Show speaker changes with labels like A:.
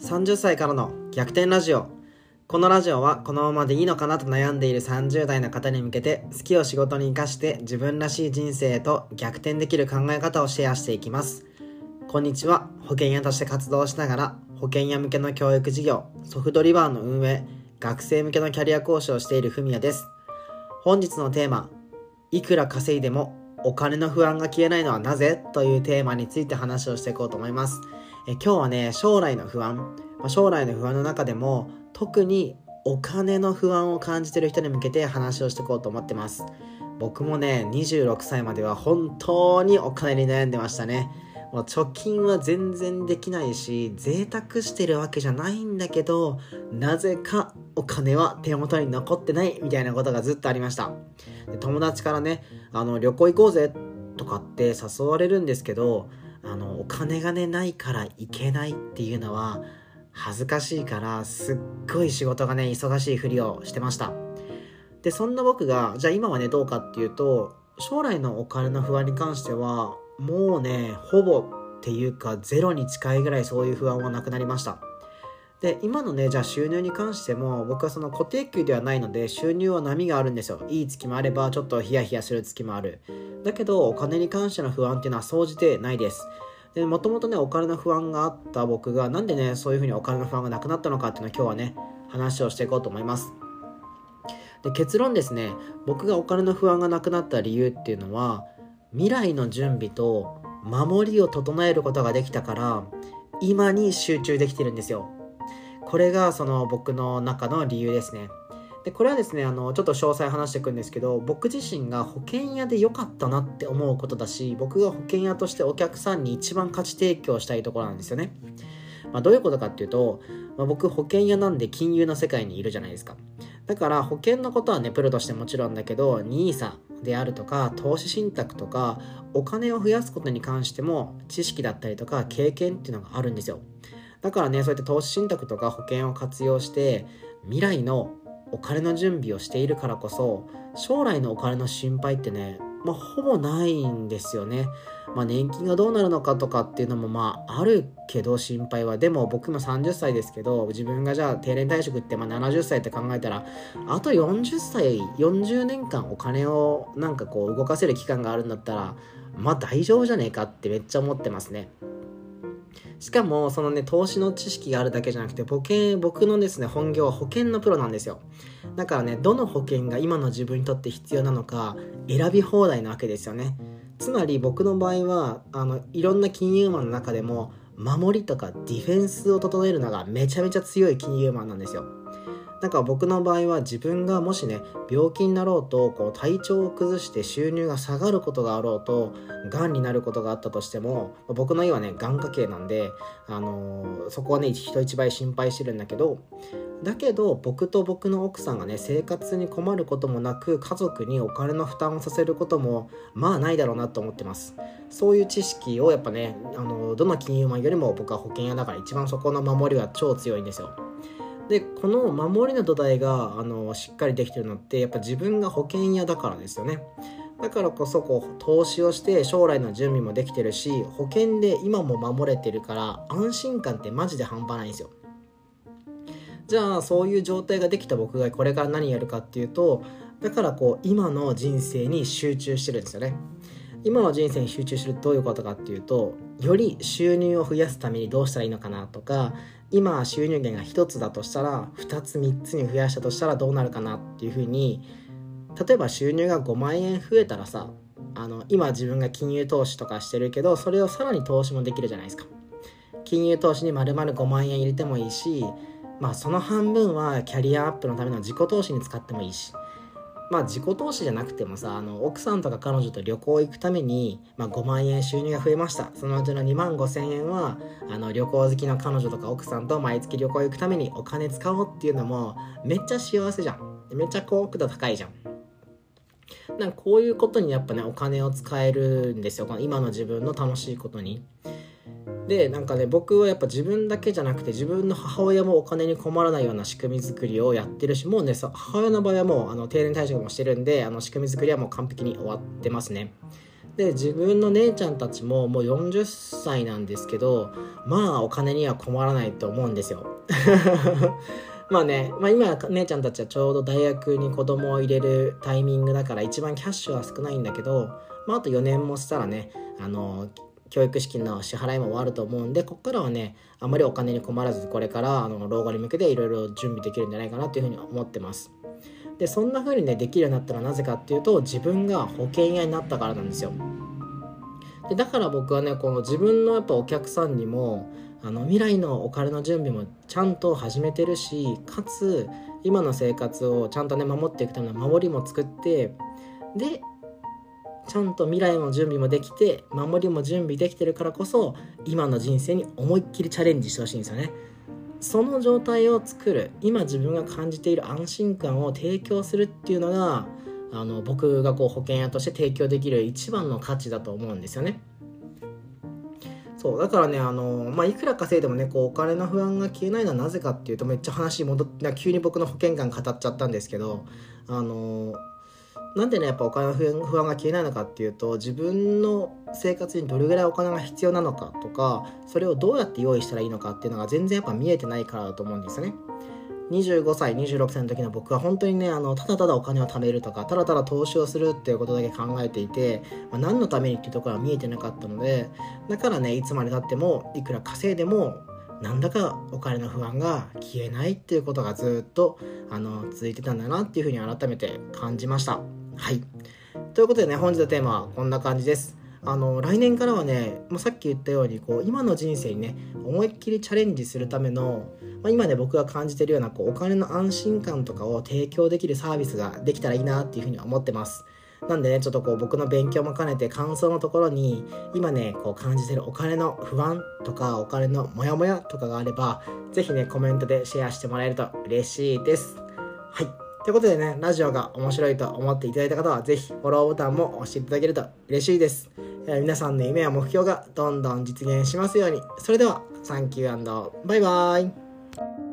A: 30歳からの逆転ラジオ。このラジオはこのままでいいのかなと悩んでいる30代の方に向けて好きを仕事に生かして自分らしい人生へと逆転できる考え方をシェアしていきます。こんにちは。保険屋として活動しながら保険屋向けの教育事業ソフトリバーの運営学生向けのキャリア講師をしているふみやです。本日のテーマいくら稼いでもお金の不安が消えないのはなぜ？というテーマについて話をしていこうと思います。え今日はね将来の不安、まあ、将来の不安の中でも特にお金の不安を感じてる人に向けて話をしていこうと思ってます。僕もね26歳までは本当にお金に悩んでましたね。もう貯金は全然できないし贅沢してるわけじゃないんだけどなぜかお金は手元に残ってないみたいなことがずっとありました。で友達からねあの旅行行こうぜとかって誘われるんですけどあのお金がねないから行けないっていうのは恥ずかしいからすっごい仕事がね忙しいふりをしてました。でそんな僕がじゃあ今はねどうかっていうと将来のお金の不安に関してはもうねほぼっていうかゼロに近いぐらいそういう不安はなくなりました。で今のねじゃあ収入に関しても僕はその固定給ではないので収入は波があるんですよ。いい月もあればちょっとヒヤヒヤする月もある。だけどお金に関しての不安っていうのは総じてないです。でもともとねお金の不安があった僕がなんでねそういうふうにお金の不安がなくなったのかっていうのを今日はね話をしていこうと思います。で結論ですね。僕がお金の不安がなくなった理由っていうのは未来の準備と守りを整えることができたから今に集中できてるんですよ。これがその僕の中の理由ですね。でこれはですねあのちょっと詳細話していくんですけど僕自身が保険屋で良かったなって思うことだし僕が保険屋としてお客さんに一番価値提供したいところなんですよね、まあ、どういうことかっていうと、まあ、僕保険屋なんで金融の世界にいるじゃないですか。だから保険のことはねプロとしてもちろんだけど NISA であるとか投資信託とかお金を増やすことに関しても知識だったりとか経験っていうのがあるんですよ。だからねそうやって投資信託とか保険を活用して未来のお金の準備をしているからこそ将来のお金の心配ってね、まあ、ほぼないんですよね。まあ、年金がどうなるのかとかっていうのもまああるけど心配はでも僕も30歳ですけど自分がじゃあ定年退職ってまあ70歳って考えたらあと40歳40年間お金をなんかこう動かせる期間があるんだったらまあ大丈夫じゃねえかってめっちゃ思ってますね。しかもそのね投資の知識があるだけじゃなくて保険僕のですね本業は保険のプロなんですよ。だからねどの保険が今の自分にとって必要なのか選び放題なわけですよね。つまり僕の場合はあのいろんな金融マンの中でも守りとかディフェンスを整えるのがめちゃめちゃ強い金融マンなんですよ。なんか僕の場合は自分がもしね病気になろうとこう体調を崩して収入が下がることがあろうとがんになることがあったとしても僕の家はねがん家系なんで、あのー、そこはね人一倍心配してるんだけどだけど僕と僕の奥さんがね生活に困ることもなく家族にお金の負担をさせることもまあないだろうなと思ってます。そういう知識をやっぱね、あの、どの金融マンよりも僕は保険屋だから一番そこの守りは超強いんですよ。でこの守りの土台があのしっかりできてるのってやっぱ自分が保険屋だからですよね。だからこそこう投資をして将来の準備もできてるし保険で今も守れてるから安心感ってマジで半端ないんですよ。じゃあそういう状態ができた僕がこれから何やるかっていうとだからこう今の人生に集中してるんですよね。今の人生に集中するどういうことかっていうとより収入を増やすためにどうしたらいいのかなとか今収入源が1つだとしたら2つ3つに増やしたとしたらどうなるかなっていうふうに例えば収入が5万円増えたらさあの今自分が金融投資とかしてるけどそれをさらに投資もできるじゃないですか。金融投資に丸々5万円入れてもいいしまあその半分はキャリアアップのための自己投資に使ってもいいしまあ自己投資じゃなくてもさあの奥さんとか彼女と旅行行くために、まあ、5万円収入が増えました。そのうちの2万5千円はあの旅行好きの彼女とか奥さんと毎月旅行行くためにお金使おうっていうのもめっちゃ幸せじゃん。めっちゃ幸福度高いじゃん。なんかこういうことにやっぱねお金を使えるんですよ。この今の自分の楽しいことに。でなんかね僕はやっぱ自分だけじゃなくて自分の母親もお金に困らないような仕組み作りをやってるしもうね母親の場合はもうあの定年退職もしてるんであの仕組み作りはもう完璧に終わってますね。で自分の姉ちゃんたちももう40歳なんですけどまあお金には困らないと思うんですよ。まあね、まあ、今姉ちゃんたちはちょうど大学に子供を入れるタイミングだから一番キャッシュは少ないんだけど、まあ、あと4年もしたらねあの教育資金の支払いも終わると思うんでここからはねあまりお金に困らずこれからあの老後に向けていろいろ準備できるんじゃないかなっていうふうに思ってます。でそんな風にねできるようになったらなぜかっていうと自分が保険屋になったからなんですよ。でだから僕はねこの自分のやっぱお客さんにもあの未来のお金の準備もちゃんと始めてるしかつ今の生活をちゃんとね守っていくための守りも作ってでちゃんと未来の準備もできて守りも準備できてるからこそ今の人生に思いっきりチャレンジしてほしいんですよねその状態を作る今自分が感じている安心感を提供するっていうのがあの僕がこう保険屋として提供できる一番の価値だと思うんですよね。そうだからねあの、まあ、いくら稼いでもねこうお金の不安が消えないのはなぜかっていうとめっちゃ話戻って急に僕の保険感語っちゃったんですけどあのなんでねやっぱお金の不安が消えないのかっていうと自分の生活にどれぐらいお金が必要なのかとかそれをどうやって用意したらいいのかっていうのが全然やっぱ見えてないからだと思うんですよね。25歳26歳の時の僕は本当にねあのただただお金を貯めるとかただただ投資をするっていうことだけ考えていて、まあ、何のためにっていうところは見えてなかったのでだからねいつまでたってもいくら稼いでもなんだかお金の不安が消えないっていうことがずっとあの続いてたんだなっていうふうに改めて感じましたはい。ということでね本日のテーマはこんな感じです。あの来年からはねもうさっき言ったようにこう今の人生にね思いっきりチャレンジするための、まあ、今ね僕が感じてるようなこうお金の安心感とかを提供できるサービスができたらいいなっていうふうに思ってます。なんでねちょっとこう僕の勉強も兼ねて感想のところに今ねこう感じてるお金の不安とかお金のモヤモヤとかがあれば是非ねコメントでシェアしてもらえると嬉しいです。ということでね、ラジオが面白いと思っていただいた方は、ぜひフォローボタンも押していただけると嬉しいです。え皆さんの夢や目標がどんどん実現しますように。それでは、サンキューバイバーイ。